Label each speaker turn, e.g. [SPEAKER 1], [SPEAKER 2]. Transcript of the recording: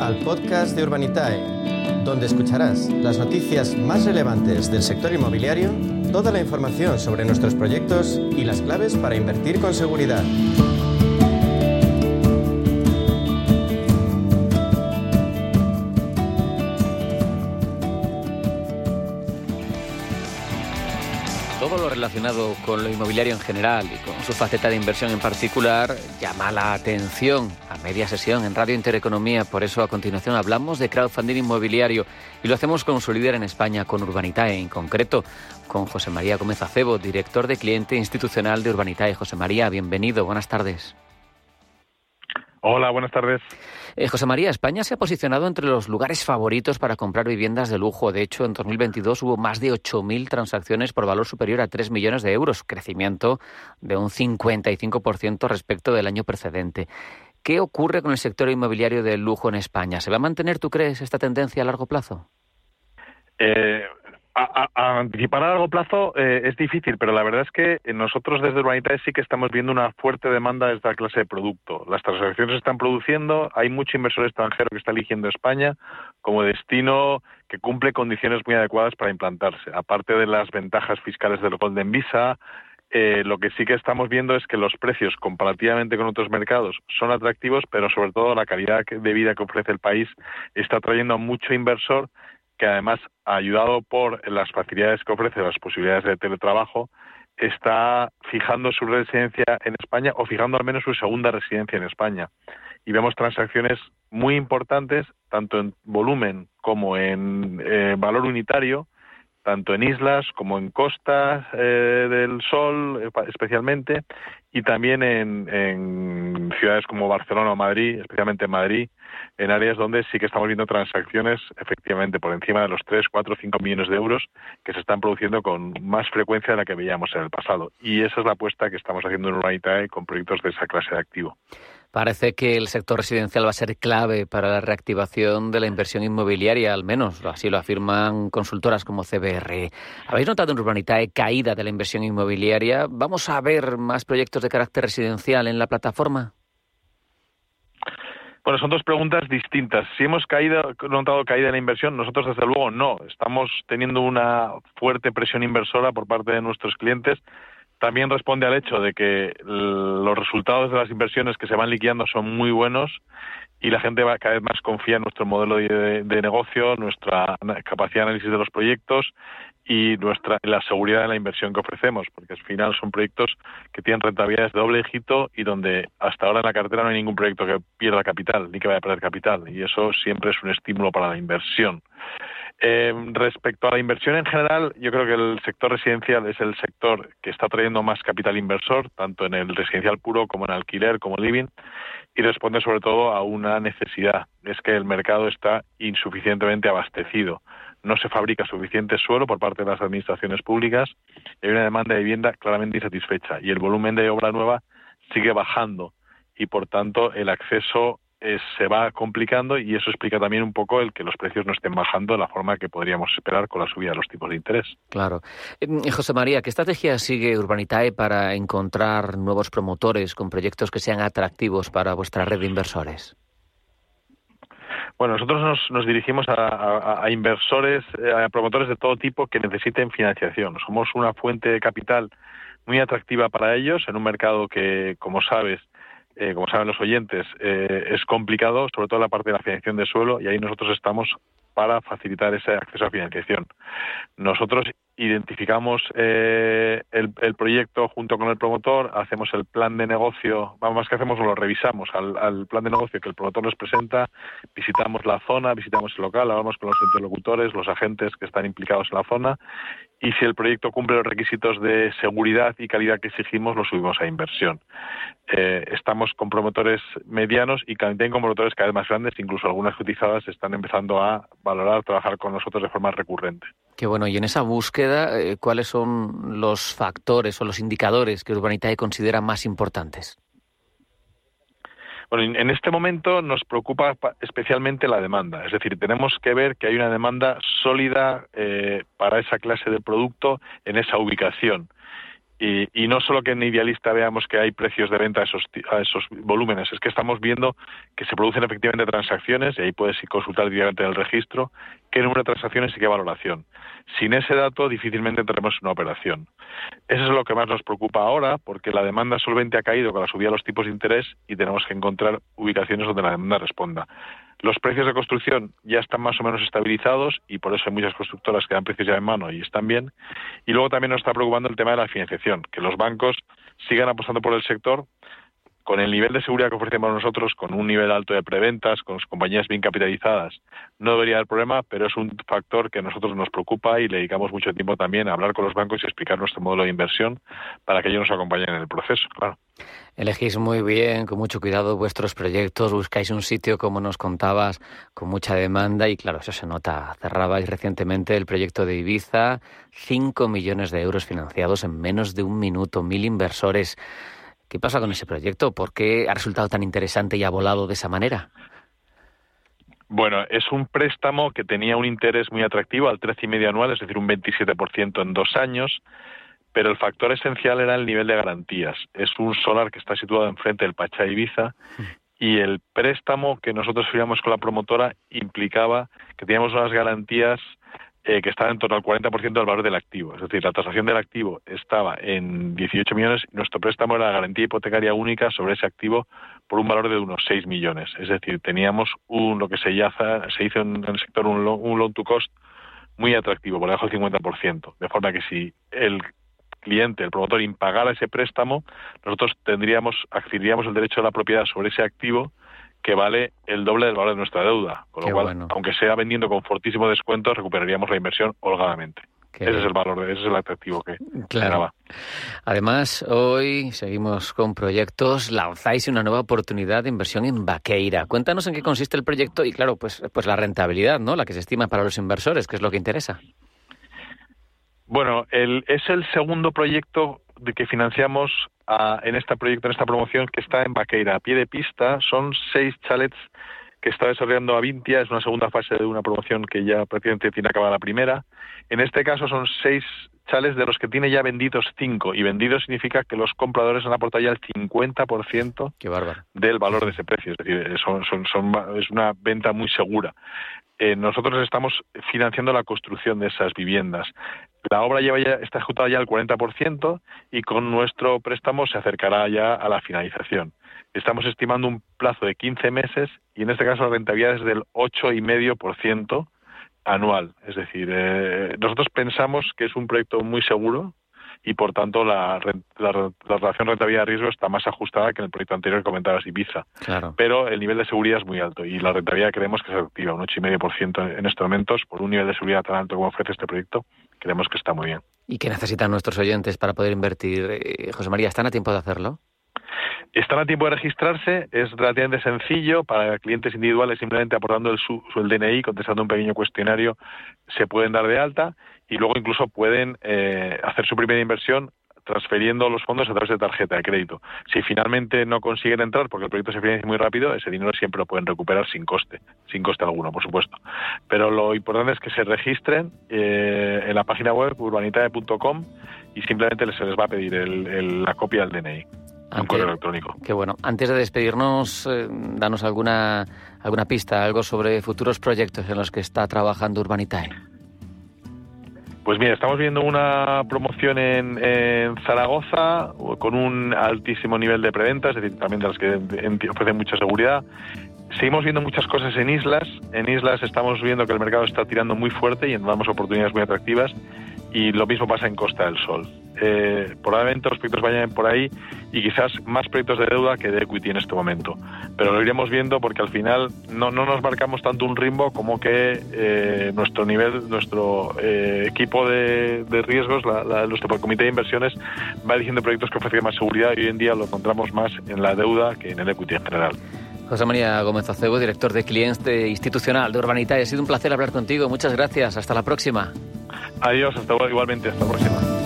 [SPEAKER 1] al podcast de Urbanitae, donde escucharás las noticias más relevantes del sector inmobiliario, toda la información sobre nuestros proyectos y las claves para invertir con seguridad.
[SPEAKER 2] Todo lo relacionado con lo inmobiliario en general y con su faceta de inversión en particular llama la atención media sesión en Radio Intereconomía. Por eso a continuación hablamos de crowdfunding inmobiliario y lo hacemos con su líder en España, con Urbanitae, en concreto con José María Gómez Acebo, director de cliente institucional de Urbanitae. José María, bienvenido, buenas tardes.
[SPEAKER 3] Hola, buenas tardes.
[SPEAKER 2] Eh, José María, España se ha posicionado entre los lugares favoritos para comprar viviendas de lujo. De hecho, en 2022 hubo más de 8.000 transacciones por valor superior a 3 millones de euros, crecimiento de un 55% respecto del año precedente. ¿Qué ocurre con el sector inmobiliario del lujo en España? ¿Se va a mantener, tú crees, esta tendencia a largo plazo?
[SPEAKER 3] Eh, a, a, anticipar a largo plazo eh, es difícil, pero la verdad es que nosotros desde Urbanitae sí que estamos viendo una fuerte demanda de esta clase de producto. Las transacciones se están produciendo, hay mucho inversor extranjero que está eligiendo España como destino que cumple condiciones muy adecuadas para implantarse. Aparte de las ventajas fiscales del Golden Visa, eh, lo que sí que estamos viendo es que los precios comparativamente con otros mercados son atractivos, pero sobre todo la calidad de vida que ofrece el país está trayendo a mucho inversor que además, ayudado por las facilidades que ofrece, las posibilidades de teletrabajo, está fijando su residencia en España o fijando al menos su segunda residencia en España. Y vemos transacciones muy importantes, tanto en volumen como en eh, valor unitario, tanto en islas como en costas eh, del sol, especialmente, y también en, en, ciudades como Barcelona o Madrid, especialmente en Madrid, en áreas donde sí que estamos viendo transacciones efectivamente por encima de los 3, 4, 5 millones de euros que se están produciendo con más frecuencia de la que veíamos en el pasado. Y esa es la apuesta que estamos haciendo en Urbanitae con proyectos de esa clase de activo.
[SPEAKER 2] Parece que el sector residencial va a ser clave para la reactivación de la inversión inmobiliaria, al menos así lo afirman consultoras como CBR. ¿Habéis notado en Urbanitae caída de la inversión inmobiliaria? ¿Vamos a ver más proyectos de carácter residencial en la plataforma?
[SPEAKER 3] Bueno, son dos preguntas distintas. Si hemos caído, notado caída en la inversión, nosotros desde luego no. Estamos teniendo una fuerte presión inversora por parte de nuestros clientes. También responde al hecho de que los resultados de las inversiones que se van liquidando son muy buenos y la gente va cada vez más confía en nuestro modelo de, de negocio, nuestra capacidad de análisis de los proyectos y nuestra la seguridad de la inversión que ofrecemos, porque al final son proyectos que tienen rentabilidades de doble dígito y donde hasta ahora en la cartera no hay ningún proyecto que pierda capital ni que vaya a perder capital y eso siempre es un estímulo para la inversión. Eh, respecto a la inversión en general, yo creo que el sector residencial es el sector que está trayendo más capital inversor, tanto en el residencial puro como en alquiler, como living, y responde sobre todo a una necesidad, es que el mercado está insuficientemente abastecido. No se fabrica suficiente suelo por parte de las administraciones públicas y hay una demanda de vivienda claramente insatisfecha y el volumen de obra nueva sigue bajando y por tanto el acceso se va complicando y eso explica también un poco el que los precios no estén bajando de la forma que podríamos esperar con la subida de los tipos de interés.
[SPEAKER 2] Claro. Eh, José María, ¿qué estrategia sigue Urbanitae para encontrar nuevos promotores con proyectos que sean atractivos para vuestra red de inversores?
[SPEAKER 3] Bueno, nosotros nos, nos dirigimos a, a, a, inversores, eh, a promotores de todo tipo que necesiten financiación. Somos una fuente de capital muy atractiva para ellos en un mercado que, como sabes, eh, como saben los oyentes, eh, es complicado, sobre todo la parte de la financiación de suelo, y ahí nosotros estamos para facilitar ese acceso a financiación. Nosotros identificamos eh, el, el, proyecto junto con el promotor, hacemos el plan de negocio, vamos, más que hacemos, lo revisamos al, al, plan de negocio que el promotor nos presenta, visitamos la zona, visitamos el local, hablamos con los interlocutores, los agentes que están implicados en la zona y si el proyecto cumple los requisitos de seguridad y calidad que exigimos, lo subimos a inversión. Eh, estamos con promotores medianos y también con promotores cada vez más grandes, incluso algunas cotizadas están empezando a valorar trabajar con nosotros de forma recurrente.
[SPEAKER 2] Qué bueno, y en esa búsqueda, eh, ¿cuáles son los factores o los indicadores que Urbanitae considera más importantes?
[SPEAKER 3] Bueno, en este momento nos preocupa especialmente la demanda, es decir, tenemos que ver que hay una demanda sólida eh, para esa clase de producto en esa ubicación. Y, no solo que en Idealista veamos que hay precios de venta a esos, a esos volúmenes, es que estamos viendo que se producen efectivamente transacciones, y ahí puedes consultar directamente en el registro, qué número de transacciones y qué valoración. Sin ese dato difícilmente tendremos una operación. Eso es lo que más nos preocupa ahora, porque la demanda solvente ha caído con la subida de los tipos de interés y tenemos que encontrar ubicaciones donde la demanda responda. Los precios de construcción ya están más o menos estabilizados y por eso hay muchas constructoras que dan precios ya en mano y están bien. Y luego también nos está preocupando el tema de la financiación, que los bancos sigan apostando por el sector con el nivel de seguridad que ofrecemos nosotros, con un nivel alto de preventas, con compañías bien capitalizadas, no debería haber problema, pero es un factor que a nosotros nos preocupa y le dedicamos mucho tiempo también a hablar con los bancos y explicar nuestro modelo de inversión para que ellos nos acompañen en el proceso, claro.
[SPEAKER 2] Elegís muy bien, con mucho cuidado vuestros proyectos, buscáis un sitio, como nos contabas, con mucha demanda y claro, eso se nota. Cerrabais recientemente el proyecto de Ibiza, 5 millones de euros financiados en menos de un minuto, mil inversores. ¿Qué pasa con ese proyecto? ¿Por qué ha resultado tan interesante y ha volado de esa manera?
[SPEAKER 3] Bueno, es un préstamo que tenía un interés muy atractivo al 13,5 anual, es decir, un 27% en dos años pero el factor esencial era el nivel de garantías. Es un solar que está situado enfrente del Pachá Ibiza y el préstamo que nosotros firmamos con la promotora implicaba que teníamos unas garantías eh, que estaban en torno al 40% del valor del activo. Es decir, la tasación del activo estaba en 18 millones y nuestro préstamo era la garantía hipotecaria única sobre ese activo por un valor de unos 6 millones. Es decir, teníamos un, lo que se, yaza, se hizo en el sector un, un loan to cost muy atractivo, por debajo del 50%. De forma que si el cliente, el promotor, impagara ese préstamo, nosotros tendríamos, adquiriríamos el derecho a la propiedad sobre ese activo que vale el doble del valor de nuestra deuda. Con lo cual, aunque sea vendiendo con fortísimo descuento, recuperaríamos la inversión holgadamente. Ese es el valor, ese es el atractivo que
[SPEAKER 2] claro. Además, hoy seguimos con proyectos. Lanzáis una nueva oportunidad de inversión en Vaqueira. Cuéntanos en qué consiste el proyecto y, claro, pues, pues la rentabilidad, ¿no? La que se estima para los inversores, que es lo que interesa.
[SPEAKER 3] Bueno, el, es el segundo proyecto que financiamos en este proyecto, en esta promoción, que está en Baqueira, a pie de pista. Son seis chalets que está desarrollando Avintia. Es una segunda fase de una promoción que ya prácticamente tiene acabada la primera. En este caso son seis chales de los que tiene ya vendidos cinco. Y vendidos significa que los compradores han aportado ya el 50% del valor de ese precio. Es decir, son, son, son, es una venta muy segura. Eh, nosotros estamos financiando la construcción de esas viviendas. La obra lleva ya, está ejecutada ya al 40% y con nuestro préstamo se acercará ya a la finalización. Estamos estimando un plazo de 15 meses y en este caso la rentabilidad es del 8,5% anual. Es decir, eh, nosotros pensamos que es un proyecto muy seguro, y por tanto la, relación rentabilidad-riesgo está más ajustada que en el proyecto anterior que comentabas Ibiza. Claro. Pero el nivel de seguridad es muy alto y la rentabilidad creemos que es activa, un 8,5% en estos momentos, por un nivel de seguridad tan alto como ofrece este proyecto, creemos que está muy bien.
[SPEAKER 2] ¿Y qué necesitan nuestros oyentes para poder invertir? Eh, José María, ¿están a tiempo de hacerlo?
[SPEAKER 3] Están a tiempo de registrarse, es relativamente sencillo para clientes individuales, simplemente aportando el, su, el DNI, contestando un pequeño cuestionario, se pueden dar de alta y luego incluso pueden eh, hacer su primera inversión transfiriendo los fondos a través de tarjeta de crédito. Si finalmente no consiguen entrar porque el proyecto se financia muy rápido, ese dinero siempre lo pueden recuperar sin coste, sin coste alguno, por supuesto. Pero lo importante es que se registren eh, en la página web urbanitae.com y simplemente se les va a pedir la copia del DNI. Un correo electrónico.
[SPEAKER 2] Qué bueno. Antes de despedirnos, eh, danos alguna, alguna pista, algo sobre futuros proyectos en los que está trabajando Urbanitae.
[SPEAKER 3] Pues mira, estamos viendo una promoción en, Zaragoza con un altísimo nivel de preventa, es decir, también de las que ofrecen mucha seguridad. Seguimos viendo muchas cosas en islas. En islas estamos viendo que el mercado está tirando muy fuerte y damos oportunidades muy atractivas. Y lo mismo pasa en Costa del Sol eh, probablemente los proyectos vayan por ahí y quizás más proyectos de deuda que de equity en este momento. Pero lo iremos viendo porque al final no, no nos marcamos tanto un ritmo como que eh, nuestro nivel, nuestro eh, equipo de, riesgos, la, nuestro comité de inversiones va eligiendo proyectos que ofrecen más seguridad y hoy en día lo encontramos más en la deuda que en el equity en general.
[SPEAKER 2] José María Gómez Acebo, director de cliente institucional de Urbanita. Ha sido un placer hablar contigo. Muchas gracias. Hasta la próxima.
[SPEAKER 3] Adiós. Hasta igualmente. Hasta la próxima.